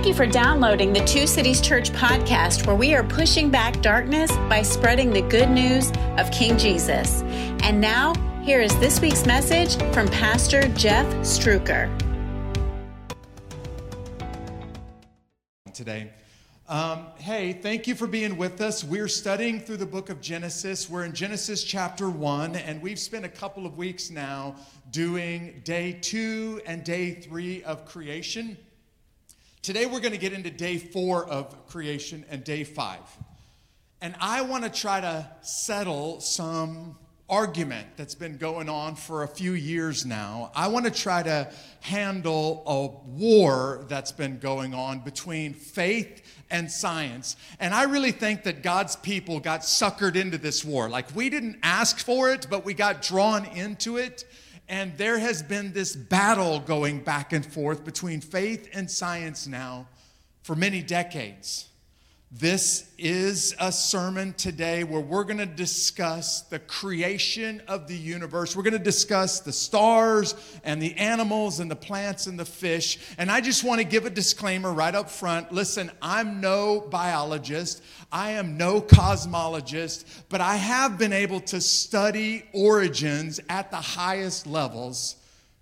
Thank you for downloading the Two Cities Church podcast, where we are pushing back darkness by spreading the good news of King Jesus. And now, here is this week's message from Pastor Jeff Struker. Today. Um, hey, thank you for being with us. We're studying through the book of Genesis. We're in Genesis chapter 1, and we've spent a couple of weeks now doing day two and day three of creation. Today we're going to get into day four of creation and day five. And I want to try to settle some argument that's been going on for a few years now. I want to try to handle a war that's been going on between faith and science. And I really think that God's people got suckered into this war. Like we didn't ask for it, but we got drawn into it. And there has been this battle going back and forth between faith and science now for many decades. This is a sermon today where we're going to discuss the creation of the universe. We're going to discuss the stars and the animals and the plants and the fish. And I just want to give a disclaimer right up front. Listen, I'm no biologist, I am no cosmologist, but I have been able to study origins at the highest levels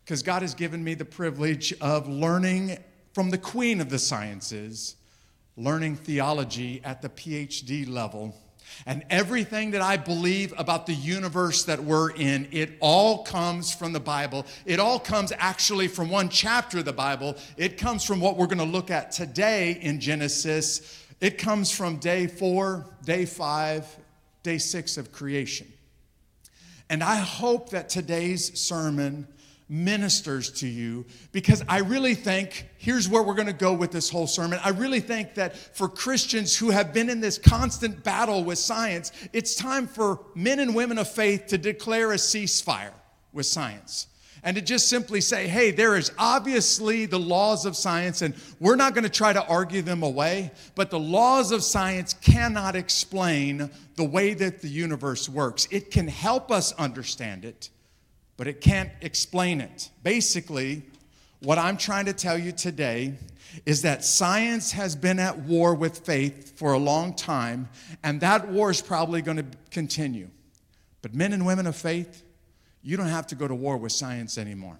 because God has given me the privilege of learning from the queen of the sciences learning theology at the PhD level. And everything that I believe about the universe that we're in, it all comes from the Bible. It all comes actually from one chapter of the Bible. It comes from what we're going to look at today in Genesis. It comes from day four, day five, day six of creation. And I hope that today's sermon ministers to you because I really think here's where we're going to go with this whole sermon. I really think that for Christians who have been in this constant battle with science, it's time for men and women of faith to declare a ceasefire with science and to just simply say, hey, there is obviously the laws of science, and we're not going to try to argue them away, but the laws of science cannot explain the way that the universe works. It can help us understand it, but it can't explain it. Basically, what I'm trying to tell you today is that science has been at war with faith for a long time, and that war is probably going to continue. But men and women of faith, you don't have to go to war with science anymore.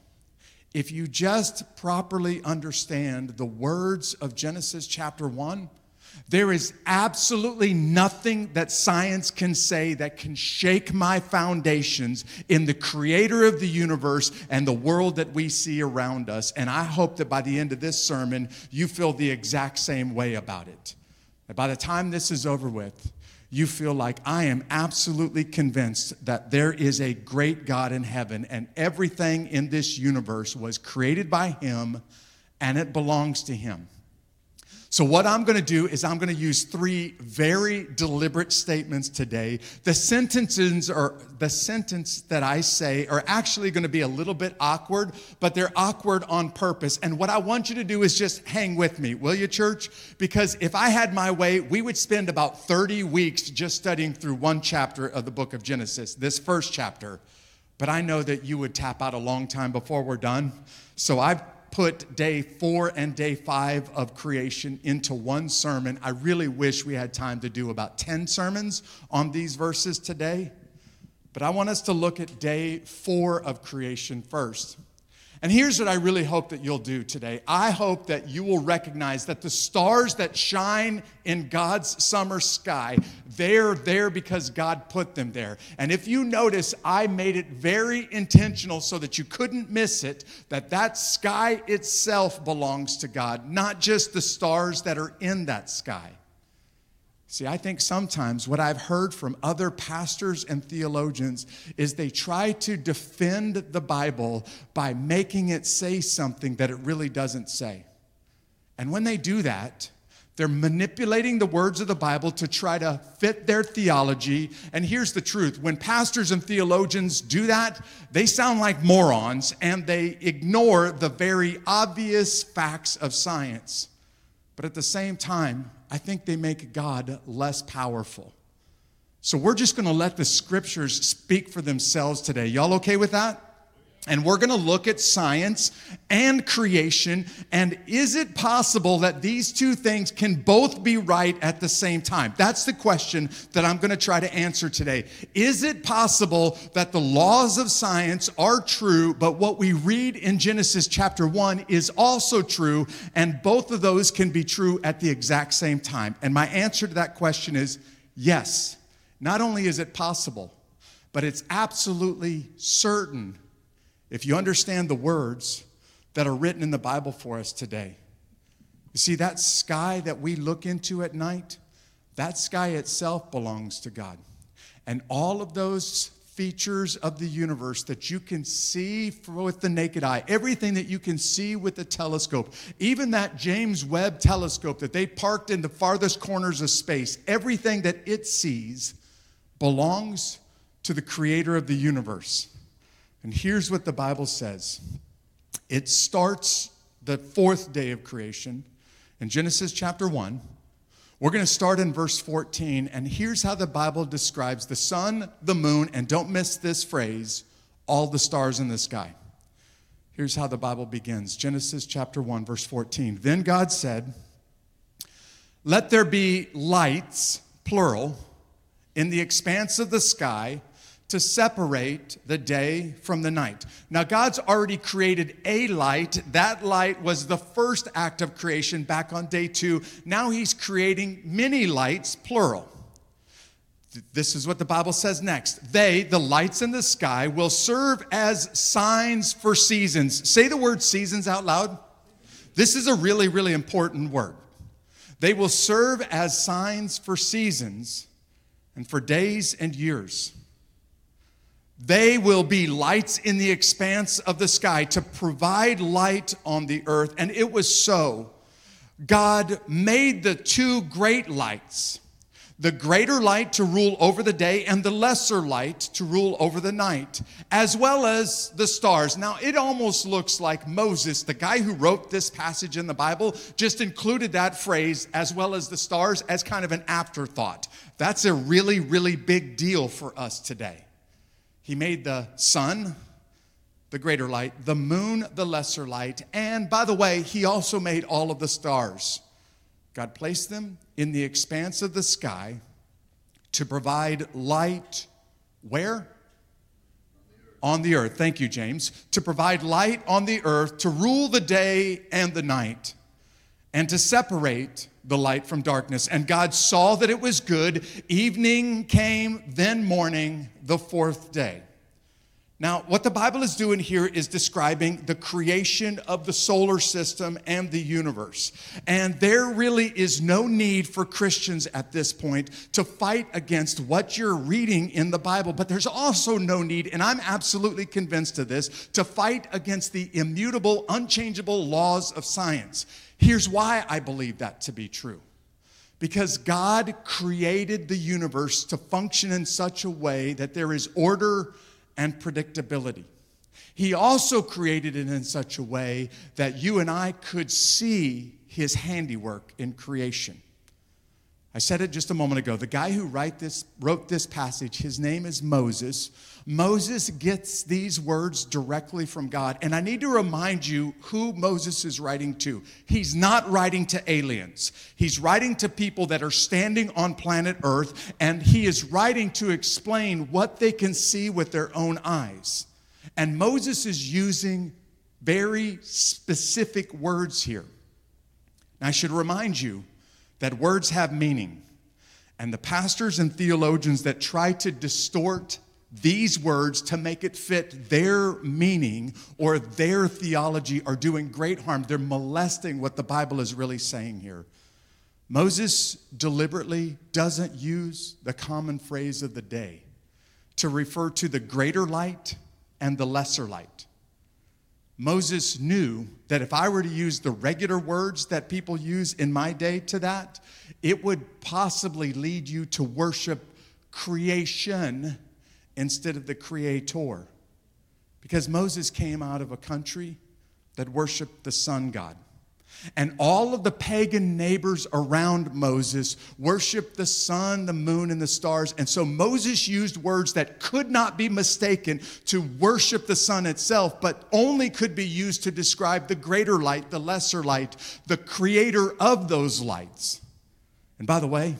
If you just properly understand the words of Genesis chapter 1, there is absolutely nothing that science can say that can shake my foundations in the creator of the universe and the world that we see around us. And I hope that by the end of this sermon, you feel the exact same way about it. That by the time this is over with, you feel like I am absolutely convinced that there is a great God in heaven and everything in this universe was created by Him and it belongs to Him. So, what I'm going to do is I'm going to use three very deliberate statements today. The sentences are the sentence that I say are actually going to be a little bit awkward, but they're awkward on purpose. And what I want you to do is just hang with me, will you, church? Because if I had my way, we would spend about 30 weeks just studying through one chapter of the book of Genesis, this first chapter. But I know that you would tap out a long time before we're done. So I've put day four and day five of creation into one sermon. I really wish we had time to do about 10 sermons on these verses today. But I want us to look at day four of creation first. And here's what I really hope that you'll do today. I hope that you will recognize that the stars that shine in God's summer sky, they're there because God put them there. And if you notice, I made it very intentional so that you couldn't miss it that that sky itself belongs to God, not just the stars that are in that sky. See, I think sometimes what I've heard from other pastors and theologians is they try to defend the Bible by making it say something that it really doesn't say. And when they do that, they're manipulating the words of the Bible to try to fit their theology. And here's the truth when pastors and theologians do that, they sound like morons and they ignore the very obvious facts of science. But at the same time, I think they make God less powerful. So we're just going to let the scriptures speak for themselves today. Y'all okay with that? And we're going to look at science and creation. And is it possible that these two things can both be right at the same time? That's the question that I'm going to try to answer today. Is it possible that the laws of science are true, but what we read in Genesis chapter 1 is also true, and both of those can be true at the exact same time? And my answer to that question is yes. Not only is it possible, but it's absolutely certain if you understand the words that are written in the Bible for us today. You see, that sky that we look into at night, that sky itself belongs to God. And all of those features of the universe that you can see with the naked eye, everything that you can see with the telescope, even that James Webb telescope that they parked in the farthest corners of space, everything that it sees belongs to the creator of the universe. And here's what the Bible says it starts the fourth day of creation in Genesis chapter 1. We're going to start in verse 14, and here's how the Bible describes the sun, the moon, and don't miss this phrase, all the stars in the sky. Here's how the Bible begins Genesis chapter 1, verse 14. Then God said, Let there be lights, plural, in the expanse of the sky to separate the day from the night. Now, God's already created a light. That light was the first act of creation back on day two. Now He's creating many lights, plural. This is what the Bible says next. They, the lights in the sky, will serve as signs for seasons. Say the word seasons out loud. This is a really, really important word. They will serve as signs for seasons and for days and years. They will be lights in the expanse of the sky to provide light on the earth. And it was so. God made the two great lights the greater light to rule over the day and the lesser light to rule over the night, as well as the stars. Now, it almost looks like Moses, the guy who wrote this passage in the Bible, just included that phrase, as well as the stars, as kind of an afterthought. That's a really, really big deal for us today. He made the sun, the greater light, the moon, the lesser light, and by the way, He also made all of the stars. God placed them in the expanse of the sky to provide light where? On the earth. Thank you, James. To provide light on the earth, to rule the day and the night, and to separate the light from darkness. And God saw that it was good. Evening came, then morning, the fourth day. Now, what the Bible is doing here is describing the creation of the solar system and the universe. And there really is no need for Christians at this point to fight against what you're reading in the Bible. But there's also no need, and I'm absolutely convinced of this, to fight against the immutable, unchangeable laws of science. Here's why I believe that to be true. Because God created the universe to function in such a way that there is order and predictability. He also created it in such a way that you and I could see his handiwork in creation. I said it just a moment ago. The guy who this, wrote this passage, his name is Moses. Moses gets these words directly from God. And I need to remind you who Moses is writing to. He's not writing to aliens, he's writing to people that are standing on planet Earth, and he is writing to explain what they can see with their own eyes. And Moses is using very specific words here. Now, I should remind you that words have meaning. And the pastors and theologians that try to distort these words to make it fit their meaning or their theology are doing great harm. They're molesting what the Bible is really saying here. Moses deliberately doesn't use the common phrase of the day to refer to the greater light and the lesser light. Moses knew that if I were to use the regular words that people use in my day to that, it would possibly lead you to worship creation instead of the creator. Because Moses came out of a country that worshiped the sun god. And all of the pagan neighbors around Moses worshiped the sun, the moon, and the stars. And so Moses used words that could not be mistaken to worship the sun itself, but only could be used to describe the greater light, the lesser light, the creator of those lights. And by the way,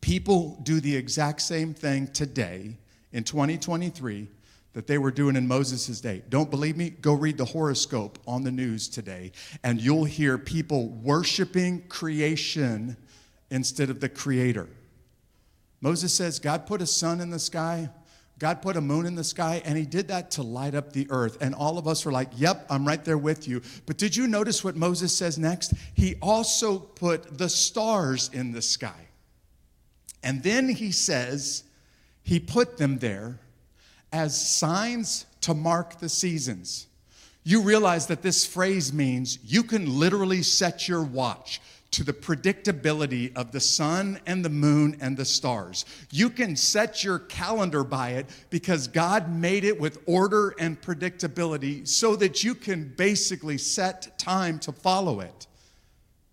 people do the exact same thing today in 2023 that they were doing in Moses' day. Don't believe me? Go read the horoscope on the news today, and you'll hear people worshiping creation instead of the creator. Moses says God put a sun in the sky, God put a moon in the sky, and he did that to light up the earth. And all of us were like, Yep, I'm right there with you. But did you notice what Moses says next? He also put the stars in the sky. And then he says, He put them there as signs to mark the seasons. You realize that this phrase means you can literally set your watch to the predictability of the sun and the moon and the stars. You can set your calendar by it because God made it with order and predictability so that you can basically set time to follow it.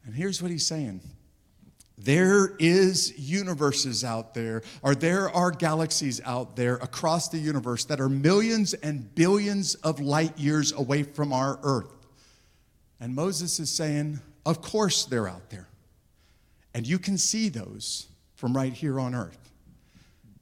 And here's what he's saying there is universes out there, or there are galaxies out there across the universe that are millions and billions of light years away from our Earth. And Moses is saying, Of course they're out there. And you can see those from right here on Earth.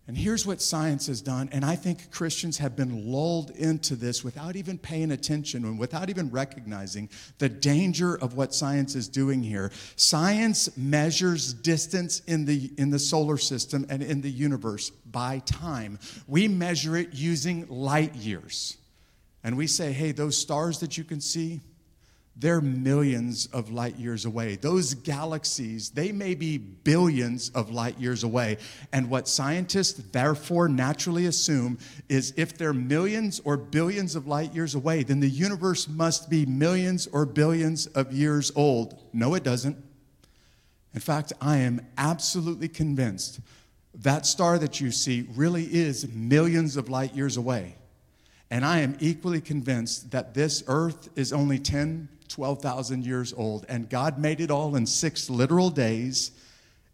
And here's what science has done, and I think Christians have been lulled into this without even paying attention and without even recognizing the danger of what science is doing here. Science measures distance in the, in the solar system and in the universe by time. We measure it using light years. And we say, hey, those stars that you can see, they're millions of light years away. Those galaxies, they may be billions of light years away. And what scientists therefore naturally assume is if they're millions or billions of light years away, then the universe must be millions or billions of years old. No, it doesn't. In fact, I am absolutely convinced that star that you see really is millions of light years away. And I am equally convinced that this earth is only 10 12,000 years old, and God made it all in six literal days.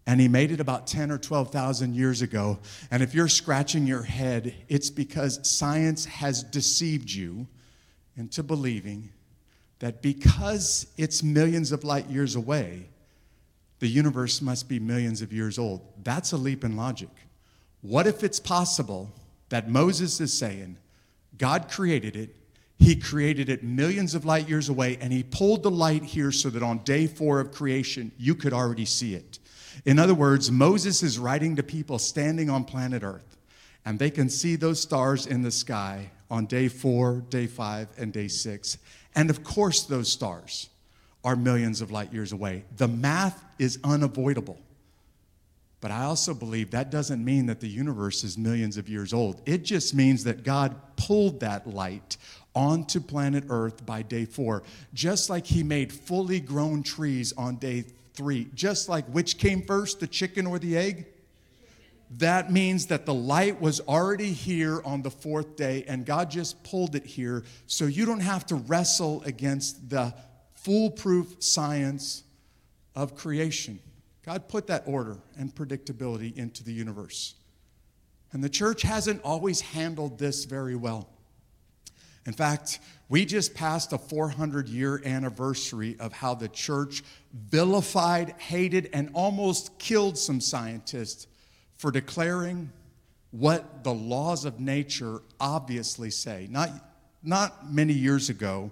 And he made it about 10 or 12,000 years ago. And if you're scratching your head, it's because science has deceived you into believing that because it's millions of light years away, the universe must be millions of years old. That's a leap in logic. What if it's possible that Moses is saying, God created it, he created it millions of light years away, and He pulled the light here so that on day four of creation, you could already see it. In other words, Moses is writing to people standing on planet Earth, and they can see those stars in the sky on day four, day five, and day six. And of course, those stars are millions of light years away. The math is unavoidable. But I also believe that doesn't mean that the universe is millions of years old. It just means that God pulled that light onto planet Earth by day four, just like He made fully grown trees on day three. Just like which came first, the chicken or the egg? That means that the light was already here on the fourth day, and God just pulled it here so you don't have to wrestle against the foolproof science of creation. God put that order and predictability into the universe. And the church hasn't always handled this very well. In fact, we just passed a 400 year anniversary of how the church vilified, hated, and almost killed some scientists for declaring what the laws of nature obviously say. Not, not many years ago,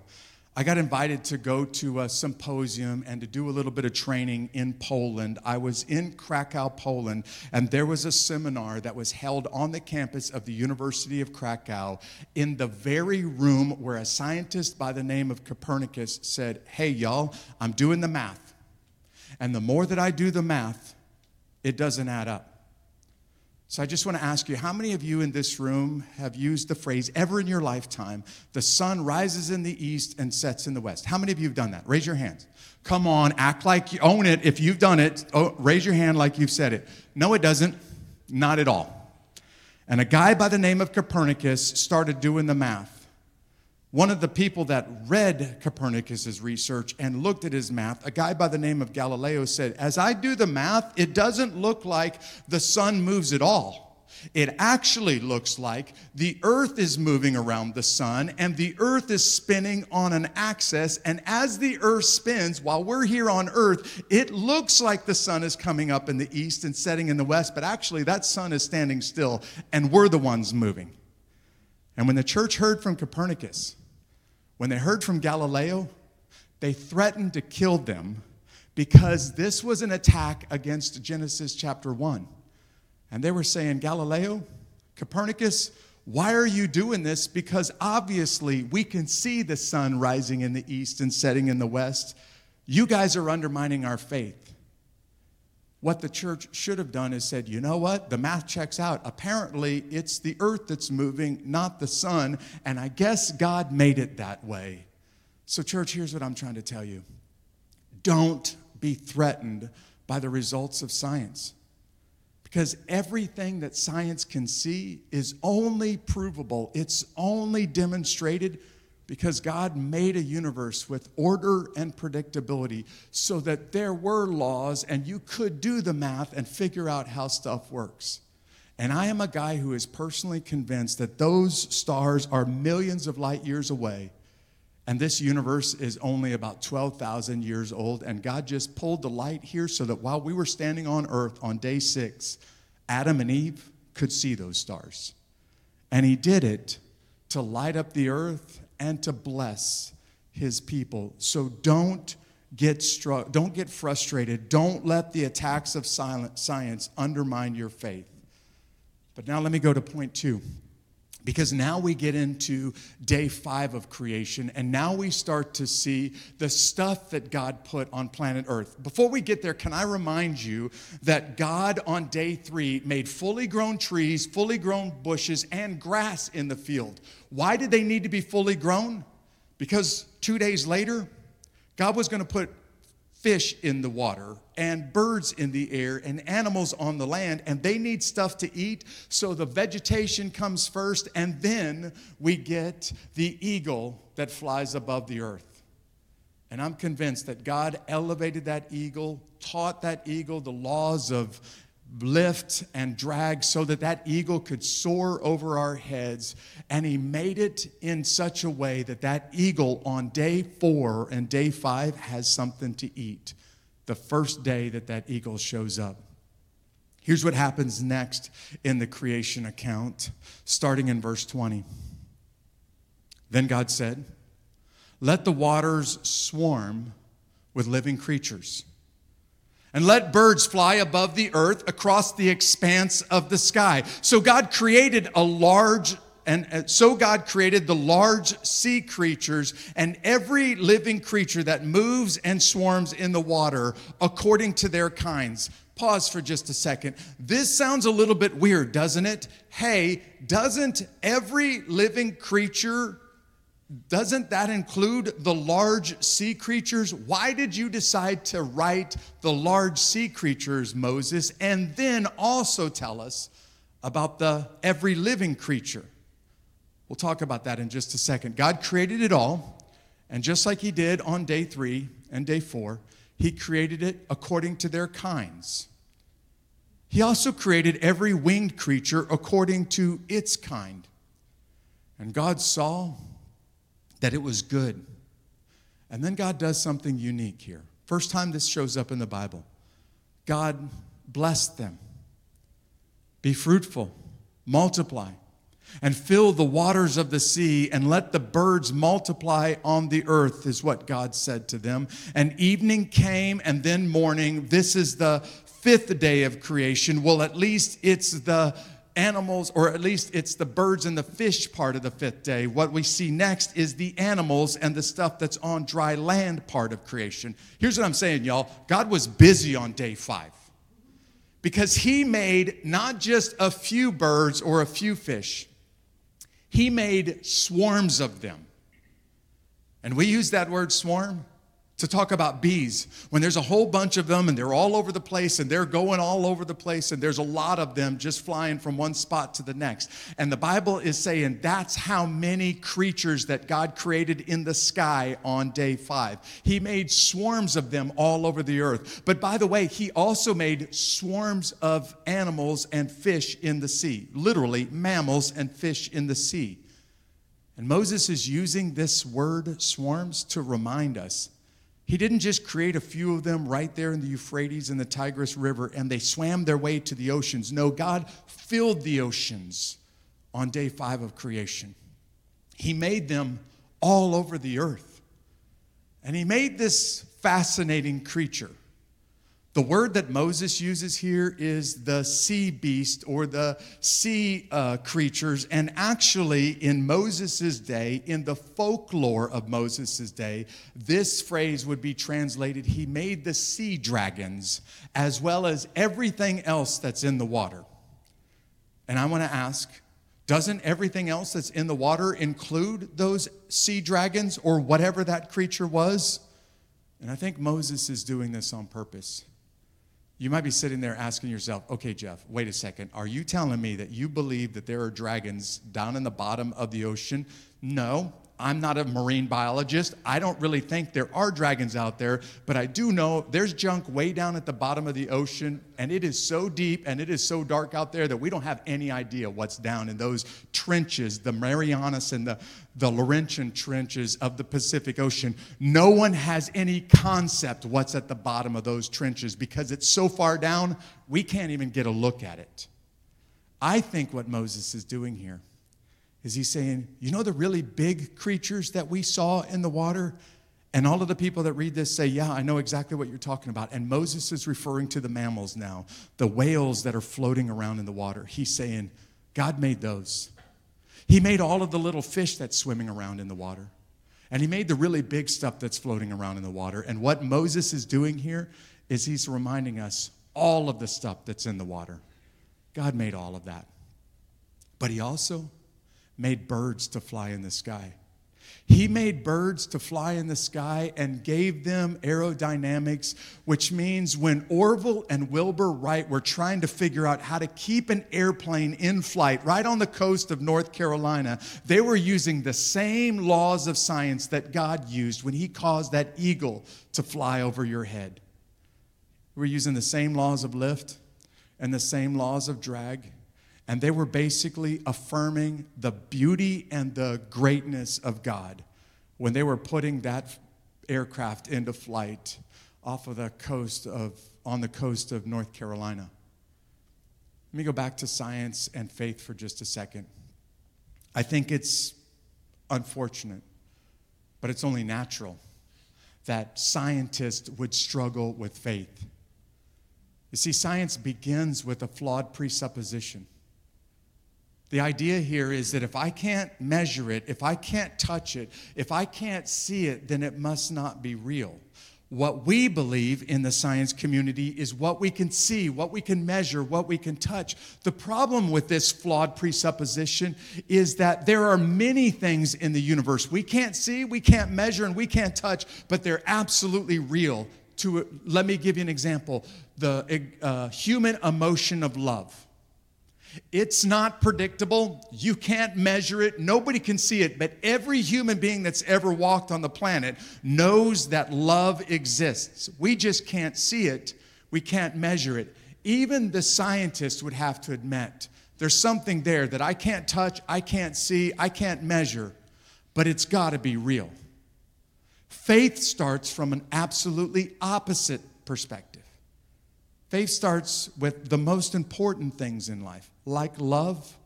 I got invited to go to a symposium and to do a little bit of training in Poland. I was in Krakow, Poland, and there was a seminar that was held on the campus of the University of Krakow in the very room where a scientist by the name of Copernicus said, Hey, y'all, I'm doing the math. And the more that I do the math, it doesn't add up. So I just want to ask you how many of you in this room have used the phrase ever in your lifetime, the sun rises in the east and sets in the west? How many of you have done that? Raise your hands. Come on, act like you own it. If you've done it, oh, raise your hand like you've said it. No, it doesn't. Not at all. And a guy by the name of Copernicus started doing the math. One of the people that read Copernicus's research and looked at his math, a guy by the name of Galileo said, As I do the math, it doesn't look like the sun moves at all. It actually looks like the earth is moving around the sun and the earth is spinning on an axis. And as the earth spins, while we're here on earth, it looks like the sun is coming up in the east and setting in the west, but actually that sun is standing still and we're the ones moving. And when the church heard from Copernicus, when they heard from Galileo, they threatened to kill them because this was an attack against Genesis chapter 1. And they were saying, Galileo, Copernicus, why are you doing this? Because obviously we can see the sun rising in the east and setting in the west. You guys are undermining our faith. What the church should have done is said, you know what? The math checks out. Apparently, it's the earth that's moving, not the sun. And I guess God made it that way. So, church, here's what I'm trying to tell you don't be threatened by the results of science. Because everything that science can see is only provable, it's only demonstrated because God made a universe with order and predictability so that there were laws and you could do the math and figure out how stuff works. And I am a guy who is personally convinced that those stars are millions of light years away. And this universe is only about 12,000 years old. And God just pulled the light here so that while we were standing on earth on day six, Adam and Eve could see those stars. And He did it to light up the earth and to bless his people. So don't get struck, don't get frustrated. Don't let the attacks of silent science undermine your faith. But now let me go to point two. Because now we get into day five of creation, and now we start to see the stuff that God put on planet Earth. Before we get there, can I remind you that God on day three made fully grown trees, fully grown bushes, and grass in the field? Why did they need to be fully grown? Because two days later, God was going to put fish in the water and birds in the air and animals on the land, and they need stuff to eat. So the vegetation comes first, and then we get the eagle that flies above the earth. And I'm convinced that God elevated that eagle, taught that eagle the laws of lift and drag so that that eagle could soar over our heads. And he made it in such a way that that eagle on day 4 and day 5 has something to eat the first day that that eagle shows up. Here's what happens next in the creation account starting in verse 20 then God said let the waters swarm with living creatures and let birds fly above the earth across the expanse of the sky. So God created a large and so God created the large sea creatures and every living creature that moves and swarms in the water according to their kinds. Pause for just a second. This sounds a little bit weird, doesn't it? Hey, doesn't every living creature doesn't that include the large sea creatures? Why did you decide to write the large sea creatures, Moses, and then also tell us about the every living creature? We'll talk about that in just a second. God created it all, and just like He did on day three and day four, He created it according to their kinds. He also created every winged creature according to its kind. And God saw that it was good. And then God does something unique here. First time this shows up in the Bible. God blessed them. Be fruitful, multiply, and fill the waters of the sea, and let the birds multiply on the earth, is what God said to them. And evening came, and then morning. This is the fifth day of creation. Well, at least it's the animals, or at least it's the birds and the fish part of the fifth day. What we see next is the animals and the stuff that's on dry land part of creation. Here's what I'm saying, y'all God was busy on day five because He made not just a few birds or a few fish, He made swarms of them. And we use that word swarm to talk about bees when there's a whole bunch of them and they're all over the place and they're going all over the place and there's a lot of them just flying from one spot to the next. And the Bible is saying that's how many creatures that God created in the sky on day five. He made swarms of them all over the earth. But by the way, He also made swarms of animals and fish in the sea, literally, mammals and fish in the sea. And Moses is using this word swarms to remind us he didn't just create a few of them right there in the Euphrates and the Tigris River and they swam their way to the oceans. No, God filled the oceans on day five of creation. He made them all over the earth. And He made this fascinating creature the word that Moses uses here is the sea beast or the sea uh, creatures. And actually, in Moses' day, in the folklore of Moses' day, this phrase would be translated He made the sea dragons as well as everything else that's in the water. And I want to ask doesn't everything else that's in the water include those sea dragons or whatever that creature was? And I think Moses is doing this on purpose. You might be sitting there asking yourself, okay, Jeff, wait a second. Are you telling me that you believe that there are dragons down in the bottom of the ocean? No, I'm not a marine biologist. I don't really think there are dragons out there, but I do know there's junk way down at the bottom of the ocean, and it is so deep and it is so dark out there that we don't have any idea what's down in those trenches, the Marianas and the, the Laurentian trenches of the Pacific Ocean. No one has any concept what's at the bottom of those trenches because it's so far down, we can't even get a look at it. I think what Moses is doing here is he saying, You know, the really big creatures that we saw in the water? And all of the people that read this say, Yeah, I know exactly what you're talking about. And Moses is referring to the mammals now, the whales that are floating around in the water. He's saying, God made those. He made all of the little fish that's swimming around in the water. And he made the really big stuff that's floating around in the water. And what Moses is doing here is he's reminding us all of the stuff that's in the water. God made all of that. But he also made birds to fly in the sky. He made birds to fly in the sky and gave them aerodynamics, which means when Orville and Wilbur Wright were trying to figure out how to keep an airplane in flight right on the coast of North Carolina, they were using the same laws of science that God used when He caused that eagle to fly over your head. We're using the same laws of lift and the same laws of drag and they were basically affirming the beauty and the greatness of God when they were putting that aircraft into flight off of the coast of on the coast of North Carolina. Let me go back to science and faith for just a second. I think it's unfortunate, but it's only natural that scientists would struggle with faith. You see, science begins with a flawed presupposition. The idea here is that if I can't measure it, if I can't touch it, if I can't see it, then it must not be real. What we believe in the science community is what we can see, what we can measure, what we can touch. The problem with this flawed presupposition is that there are many things in the universe we can't see, we can't measure, and we can't touch, but they're absolutely real. To let me give you an example: the uh, human emotion of love. It's not predictable. You can't measure it. Nobody can see it. But every human being that's ever walked on the planet knows that love exists. We just can't see it. We can't measure it. Even the scientists would have to admit there's something there that I can't touch, I can't see, I can't measure, but it's got to be real. Faith starts from an absolutely opposite perspective. Faith starts with the most important things in life, like love,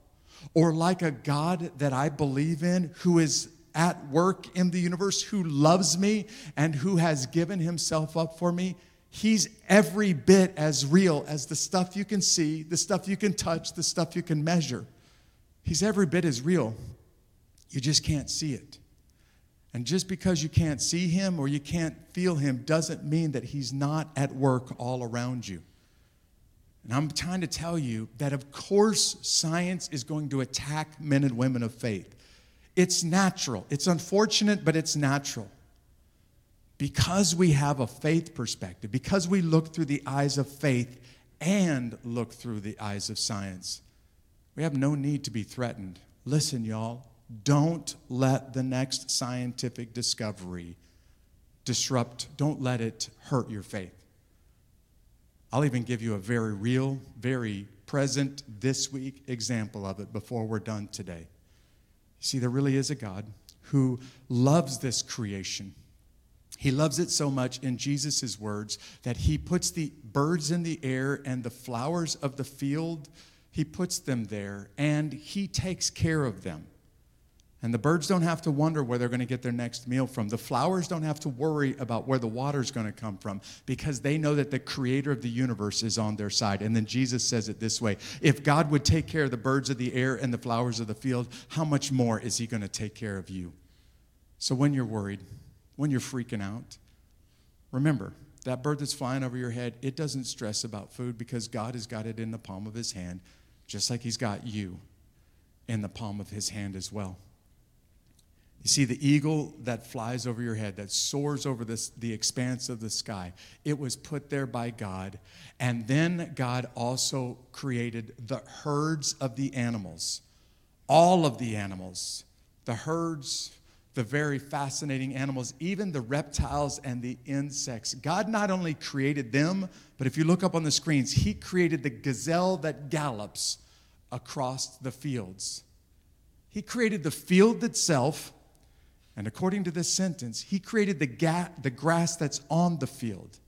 or like a God that I believe in who is at work in the universe, who loves me and who has given himself up for me. He's every bit as real as the stuff you can see, the stuff you can touch, the stuff you can measure. He's every bit as real. You just can't see it. And just because you can't see him or you can't feel him doesn't mean that he's not at work all around you. And I'm trying to tell you that, of course, science is going to attack men and women of faith. It's natural. It's unfortunate, but it's natural. because we have a faith perspective, because we look through the eyes of faith and look through the eyes of science, we have no need to be threatened. Listen, y'all, don't let the next scientific discovery disrupt, don't let it hurt your faith. I'll even give you a very real, very present this week example of it before we're done today. You see, there really is a God who loves this creation. He loves it so much in Jesus' words that he puts the birds in the air and the flowers of the field, he puts them there and he takes care of them. And the birds don't have to wonder where they're going to get their next meal from. The flowers don't have to worry about where the water's going to come from because they know that the creator of the universe is on their side. And then Jesus says it this way If God would take care of the birds of the air and the flowers of the field, how much more is he going to take care of you? So when you're worried, when you're freaking out, remember that bird that's flying over your head, it doesn't stress about food because God has got it in the palm of his hand, just like he's got you in the palm of his hand as well. You see, the eagle that flies over your head, that soars over this, the expanse of the sky, it was put there by God. And then God also created the herds of the animals, all of the animals, the herds, the very fascinating animals, even the reptiles and the insects. God not only created them, but if you look up on the screens, He created the gazelle that gallops across the fields. He created the field itself and according to this sentence, he created the, ga- the grass that's on the field.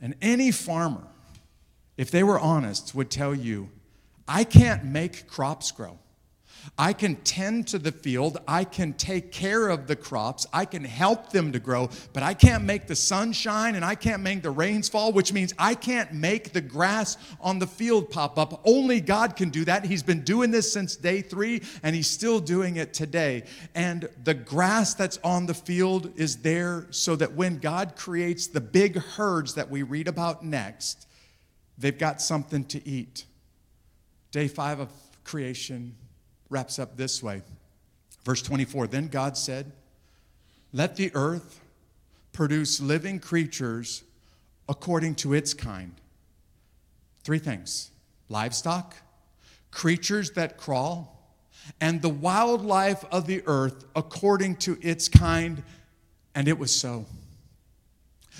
And any farmer, if they were honest, would tell you, I can't make crops grow. I can tend to the field. I can take care of the crops. I can help them to grow, but I can't make the sun shine and I can't make the rains fall, which means I can't make the grass on the field pop up. Only God can do that. He's been doing this since day three and He's still doing it today. And the grass that's on the field is there so that when God creates the big herds that we read about next, they've got something to eat. Day five of creation wraps up this way. Verse 24 Then God said, Let the earth produce living creatures according to its kind. Three things livestock, creatures that crawl, and the wildlife of the earth according to its kind. And it was so.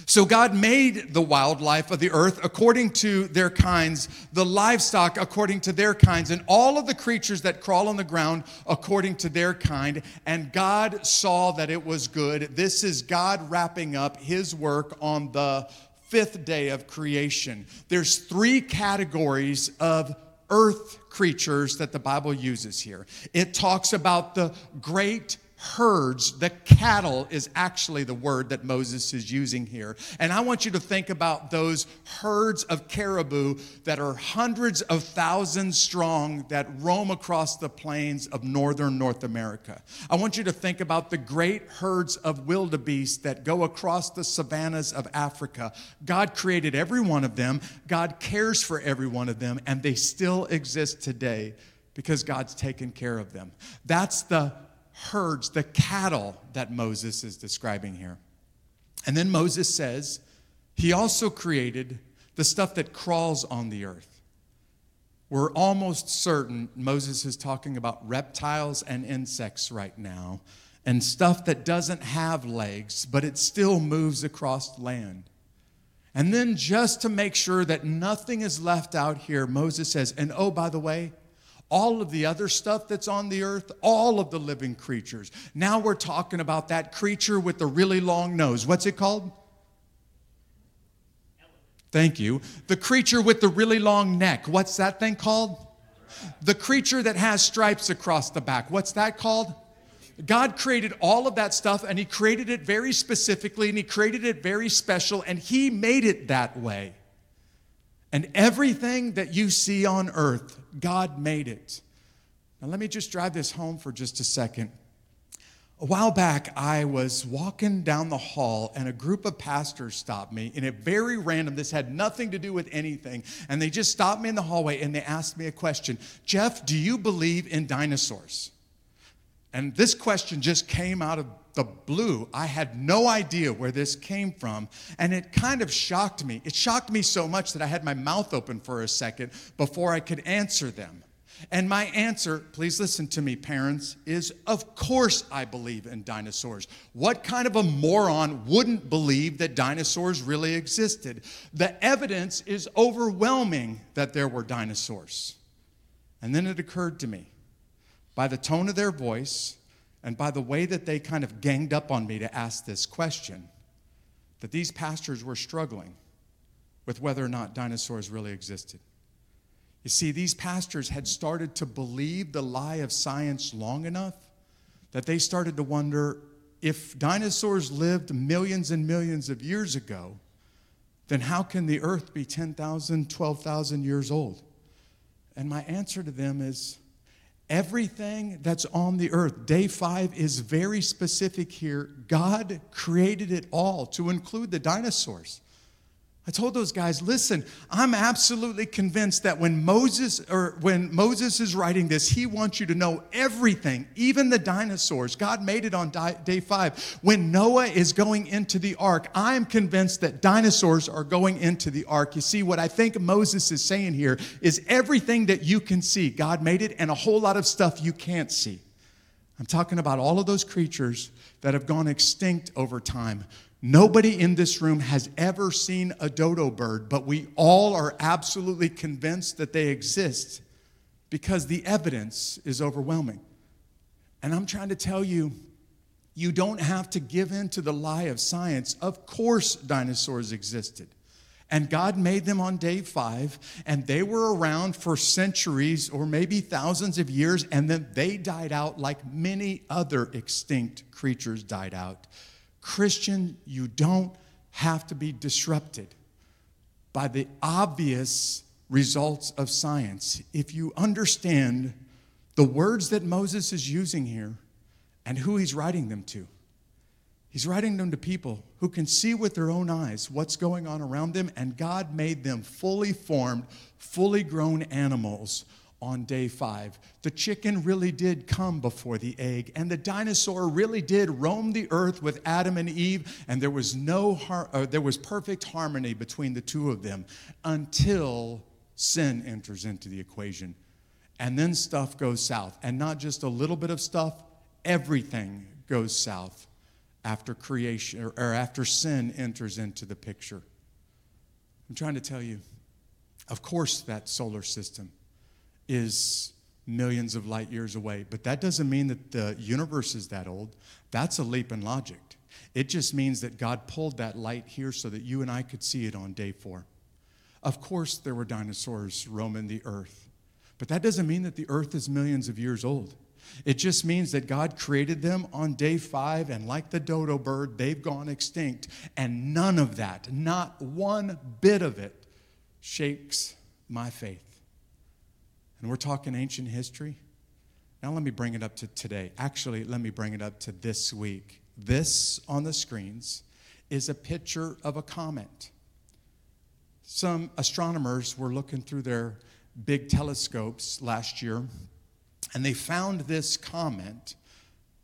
So God made the wildlife of the earth according to their kinds, the livestock according to their kinds, and all of the creatures that crawl on the ground according to their kind. And God saw that it was good. This is God wrapping up his work on the fifth day of creation. There's three categories of earth creatures that the Bible uses here. It talks about the great herds, the cattle is actually the word that Moses is using here. And I want you to think about those herds of caribou that are hundreds of thousands strong that roam across the plains of northern North America. I want you to think about the great herds of wildebeest that go across the savannas of Africa. God created every one of them, God cares for every one of them, and they still exist today because God's taken care of them. That's the herds, the cattle that Moses is describing here. And then Moses says, He also created the stuff that crawls on the earth. We're almost certain Moses is talking about reptiles and insects right now, and stuff that doesn't have legs, but it still moves across land. And then, just to make sure that nothing is left out here, Moses says, and oh, by the way, all of the other stuff that's on the earth, all of the living creatures. Now we're talking about that creature with the really long nose. What's it called? Thank you. The creature with the really long neck. What's that thing called? The creature that has stripes across the back. What's that called? God created all of that stuff and He created it very specifically and He created it very special and He made it that way. And everything that you see on earth, God made it. Now, let me just drive this home for just a second. A while back, I was walking down the hall and a group of pastors stopped me in a very random, this had nothing to do with anything. And they just stopped me in the hallway and they asked me a question Jeff, do you believe in dinosaurs? And this question just came out of the blue. I had no idea where this came from, and it kind of shocked me. It shocked me so much that I had my mouth open for a second before I could answer them. And my answer, please listen to me, parents, is of course I believe in dinosaurs. What kind of a moron wouldn't believe that dinosaurs really existed? The evidence is overwhelming that there were dinosaurs. And then it occurred to me by the tone of their voice and by the way that they kind of ganged up on me to ask this question that these pastors were struggling with whether or not dinosaurs really existed. You see, these pastors had started to believe the lie of science long enough that they started to wonder if dinosaurs lived millions and millions of years ago, then how can the earth be 10,000, 12,000 years old? And my answer to them is everything that's on the earth, day five is very specific here. God created it all to include the dinosaurs. I told those guys, listen, I'm absolutely convinced that when Moses or when Moses is writing this, he wants you to know everything, even the dinosaurs. God made it on day 5. When Noah is going into the ark, I am convinced that dinosaurs are going into the ark. You see what I think Moses is saying here is everything that you can see, God made it and a whole lot of stuff you can't see. I'm talking about all of those creatures that have gone extinct over time Nobody in this room has ever seen a dodo bird, but we all are absolutely convinced that they exist because the evidence is overwhelming. And I'm trying to tell you, you don't have to give in to the lie of science. Of course, dinosaurs existed. And God made them on day five, and they were around for centuries or maybe thousands of years, and then they died out like many other extinct creatures died out. Christian, you don't have to be disrupted by the obvious results of science. If you understand the words that Moses is using here and who he's writing them to, he's writing them to people who can see with their own eyes what's going on around them, and God made them fully formed, fully grown animals on day five. The chicken really did come before the egg, and the dinosaur really did roam the earth with Adam and Eve, and there was no har- uh, there was perfect harmony between the two of them until sin enters into the equation. And then stuff goes south, and not just a little bit of stuff, everything goes south after creation or, or after sin enters into the picture. I'm trying to tell you, of course, that solar system is millions of light years away. But that doesn't mean that the universe is that old. That's a leap in logic. It just means that God pulled that light here so that you and I could see it on day four. Of course, there were dinosaurs roaming the earth, but that doesn't mean that the earth is millions of years old. It just means that God created them on day five, and like the dodo bird, they've gone extinct. And none of that, not one bit of it, shakes my faith and we're talking ancient history. Now, let me bring it up to today. Actually, let me bring it up to this week. This on the screens is a picture of a comet. Some astronomers were looking through their big telescopes last year, and they found this comet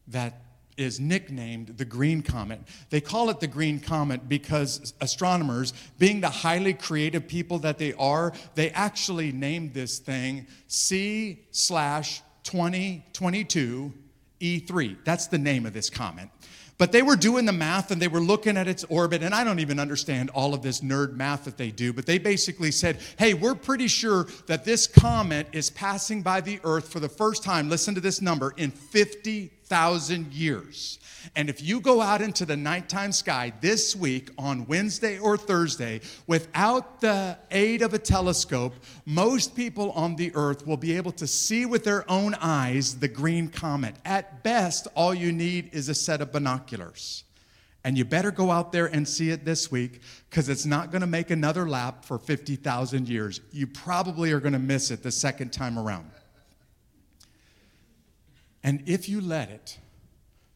that is nicknamed the Green Comet. They call it the Green Comet because astronomers, being the highly creative people that they are, they actually named this thing C slash 2022 E3. That's the name of this comet. But they were doing the math and they were looking at its orbit, and I don't even understand all of this nerd math that they do, but they basically said, hey, we're pretty sure that this comet is passing by the Earth for the first time, listen to this number, in 50 thousand years. And if you go out into the nighttime sky this week on Wednesday or Thursday without the aid of a telescope, most people on the earth will be able to see with their own eyes the green comet. At best, all you need is a set of binoculars. And you better go out there and see it this week because it's not going to make another lap for 50,000 years. You probably are going to miss it the second time around. And if you let it,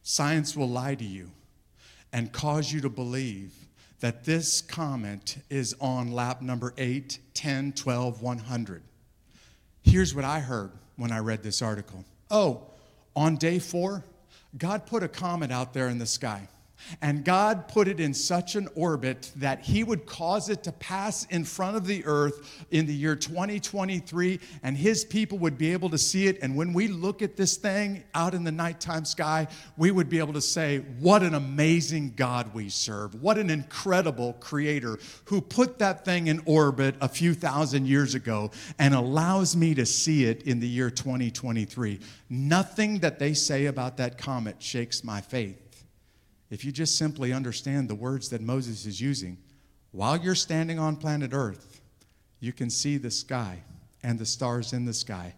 science will lie to you and cause you to believe that this comet is on lap number 8, 10, 12, 100. Here's what I heard when I read this article. Oh, on day four, God put a comet out there in the sky. And God put it in such an orbit that He would cause it to pass in front of the earth in the year 2023, and His people would be able to see it. And when we look at this thing out in the nighttime sky, we would be able to say, What an amazing God we serve! What an incredible Creator who put that thing in orbit a few thousand years ago and allows me to see it in the year 2023. Nothing that they say about that comet shakes my faith if you just simply understand the words that Moses is using, while you're standing on planet Earth, you can see the sky and the stars in the sky.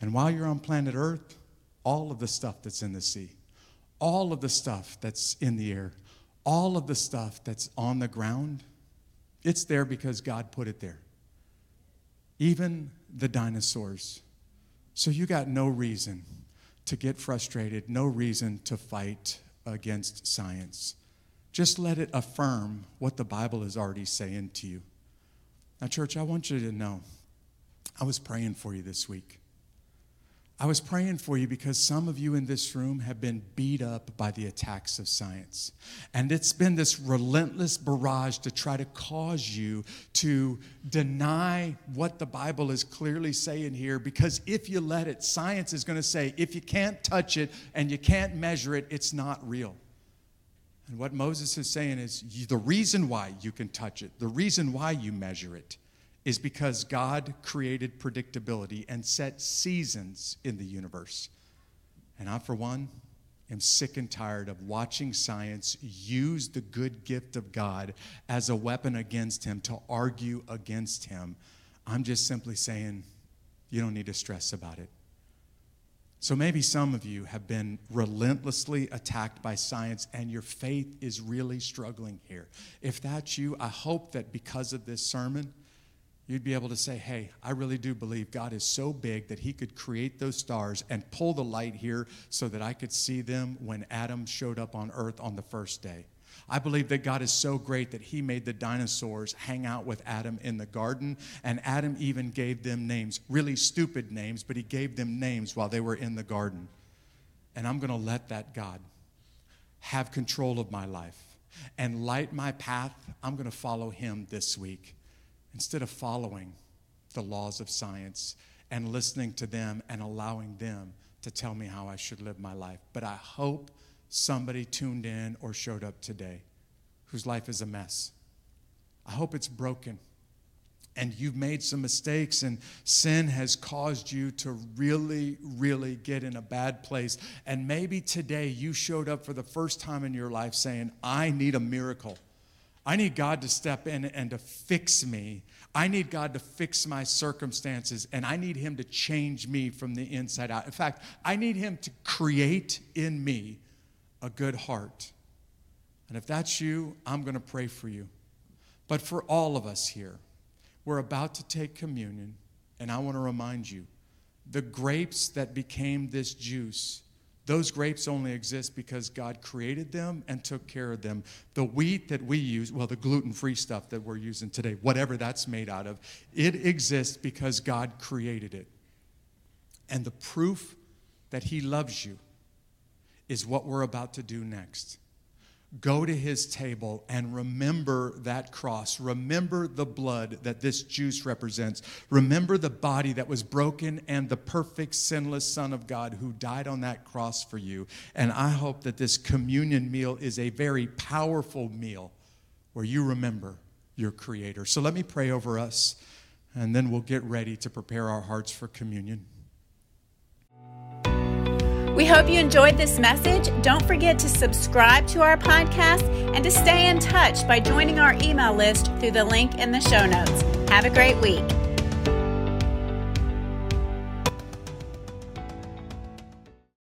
And while you're on planet Earth, all of the stuff that's in the sea, all of the stuff that's in the air, all of the stuff that's on the ground, it's there because God put it there. Even the dinosaurs. So you got no reason to get frustrated, no reason to fight against science. Just let it affirm what the Bible is already saying to you. Now, church, I want you to know I was praying for you this week. I was praying for you because some of you in this room have been beat up by the attacks of science. And it's been this relentless barrage to try to cause you to deny what the Bible is clearly saying here. Because if you let it, science is going to say if you can't touch it and you can't measure it, it's not real. And what Moses is saying is the reason why you can touch it, the reason why you measure it, is because God created predictability and set seasons in the universe. And I, for one, am sick and tired of watching science use the good gift of God as a weapon against Him to argue against Him. I'm just simply saying, you don't need to stress about it. So maybe some of you have been relentlessly attacked by science and your faith is really struggling here. If that's you, I hope that because of this sermon, you'd be able to say, hey, I really do believe God is so big that He could create those stars and pull the light here so that I could see them when Adam showed up on earth on the first day. I believe that God is so great that He made the dinosaurs hang out with Adam in the garden, and Adam even gave them names, really stupid names, but He gave them names while they were in the garden. And I'm going to let that God have control of my life and light my path. I'm going to follow Him this week instead of following the laws of science and listening to them and allowing them to tell me how I should live my life. But I hope somebody tuned in or showed up today whose life is a mess. I hope it's broken and you've made some mistakes, and sin has caused you to really, really get in a bad place. And maybe today you showed up for the first time in your life saying, I need a miracle. I need God to step in and to fix me. I need God to fix my circumstances, and I need Him to change me from the inside out. In fact, I need Him to create in me a good heart. And if that's you, I'm going to pray for you. But for all of us here, we're about to take communion, and I want to remind you the grapes that became this juice those grapes only exist because God created them and took care of them. The wheat that we use, well, the gluten free stuff that we're using today, whatever that's made out of, it exists because God created it. And the proof that He loves you is what we're about to do next go to his table and remember that cross. Remember the blood that this juice represents. Remember the body that was broken and the perfect, sinless Son of God who died on that cross for you. And I hope that this communion meal is a very powerful meal where you remember your Creator. So let me pray over us, and then we'll get ready to prepare our hearts for communion. We hope you enjoyed this message. Don't forget to subscribe to our podcast and to stay in touch by joining our email list through the link in the show notes. Have a great week.